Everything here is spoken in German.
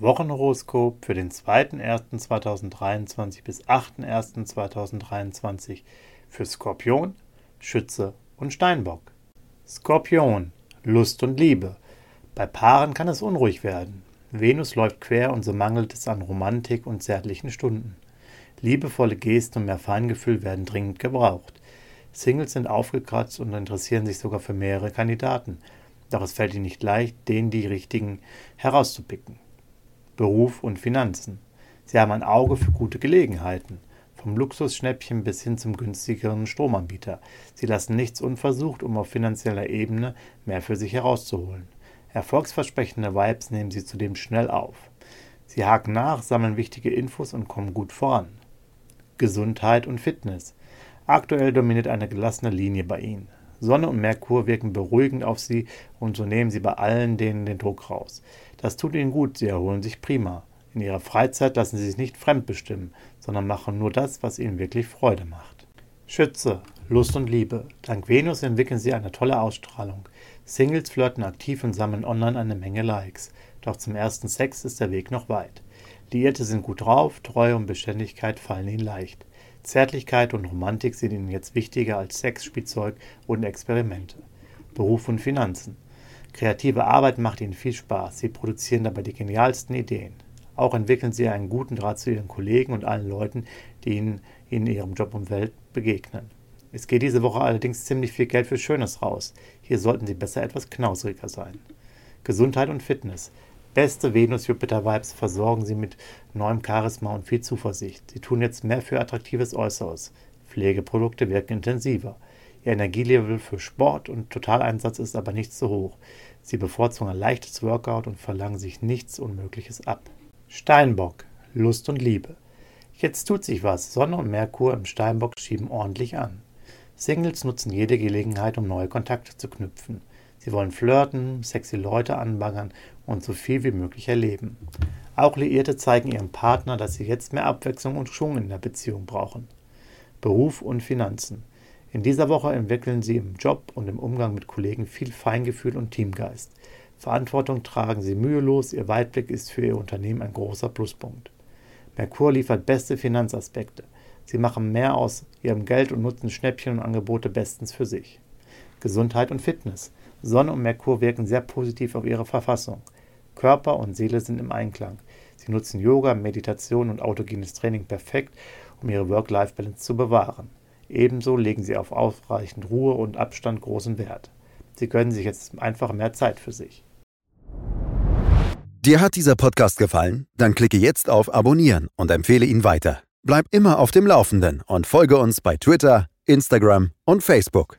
Wochenhoroskop für den 2.1.2023 bis 8.1.2023 für Skorpion, Schütze und Steinbock. Skorpion, Lust und Liebe. Bei Paaren kann es unruhig werden. Venus läuft quer und so mangelt es an Romantik und zärtlichen Stunden. Liebevolle Gesten und mehr Feingefühl werden dringend gebraucht. Singles sind aufgekratzt und interessieren sich sogar für mehrere Kandidaten. Doch es fällt ihnen nicht leicht, den die richtigen herauszupicken. Beruf und Finanzen. Sie haben ein Auge für gute Gelegenheiten. Vom Luxusschnäppchen bis hin zum günstigeren Stromanbieter. Sie lassen nichts unversucht, um auf finanzieller Ebene mehr für sich herauszuholen. Erfolgsversprechende Vibes nehmen sie zudem schnell auf. Sie haken nach, sammeln wichtige Infos und kommen gut voran. Gesundheit und Fitness. Aktuell dominiert eine gelassene Linie bei ihnen. Sonne und Merkur wirken beruhigend auf sie und so nehmen sie bei allen denen den Druck raus. Das tut ihnen gut, sie erholen sich prima. In ihrer Freizeit lassen sie sich nicht fremdbestimmen, sondern machen nur das, was ihnen wirklich Freude macht. Schütze, Lust und Liebe. Dank Venus entwickeln sie eine tolle Ausstrahlung. Singles flirten aktiv und sammeln online eine Menge Likes. Doch zum ersten Sex ist der Weg noch weit. Liierte sind gut drauf, Treue und Beständigkeit fallen ihnen leicht. Zärtlichkeit und Romantik sind ihnen jetzt wichtiger als Sex, Spielzeug und Experimente. Beruf und Finanzen. Kreative Arbeit macht ihnen viel Spaß. Sie produzieren dabei die genialsten Ideen. Auch entwickeln sie einen guten Draht zu ihren Kollegen und allen Leuten, die ihnen in ihrem Jobumfeld begegnen. Es geht diese Woche allerdings ziemlich viel Geld für Schönes raus. Hier sollten Sie besser etwas knausriger sein. Gesundheit und Fitness. Beste Venus-Jupiter-Vibes versorgen Sie mit neuem Charisma und viel Zuversicht. Sie tun jetzt mehr für attraktives Äußeres. Pflegeprodukte wirken intensiver. Ihr Energielevel für Sport und Totaleinsatz ist aber nicht so hoch. Sie bevorzugen ein leichtes Workout und verlangen sich nichts Unmögliches ab. Steinbock, Lust und Liebe. Jetzt tut sich was. Sonne und Merkur im Steinbock schieben ordentlich an. Singles nutzen jede Gelegenheit, um neue Kontakte zu knüpfen. Sie wollen flirten, sexy Leute anbaggern und so viel wie möglich erleben. Auch Liierte zeigen ihrem Partner, dass sie jetzt mehr Abwechslung und Schwung in der Beziehung brauchen. Beruf und Finanzen. In dieser Woche entwickeln sie im Job und im Umgang mit Kollegen viel Feingefühl und Teamgeist. Verantwortung tragen sie mühelos, ihr Weitblick ist für ihr Unternehmen ein großer Pluspunkt. Merkur liefert beste Finanzaspekte. Sie machen mehr aus ihrem Geld und nutzen Schnäppchen und Angebote bestens für sich. Gesundheit und Fitness. Sonne und Merkur wirken sehr positiv auf ihre Verfassung. Körper und Seele sind im Einklang. Sie nutzen Yoga, Meditation und autogenes Training perfekt, um ihre Work-Life-Balance zu bewahren. Ebenso legen sie auf ausreichend Ruhe und Abstand großen Wert. Sie gönnen sich jetzt einfach mehr Zeit für sich. Dir hat dieser Podcast gefallen? Dann klicke jetzt auf Abonnieren und empfehle ihn weiter. Bleib immer auf dem Laufenden und folge uns bei Twitter, Instagram und Facebook.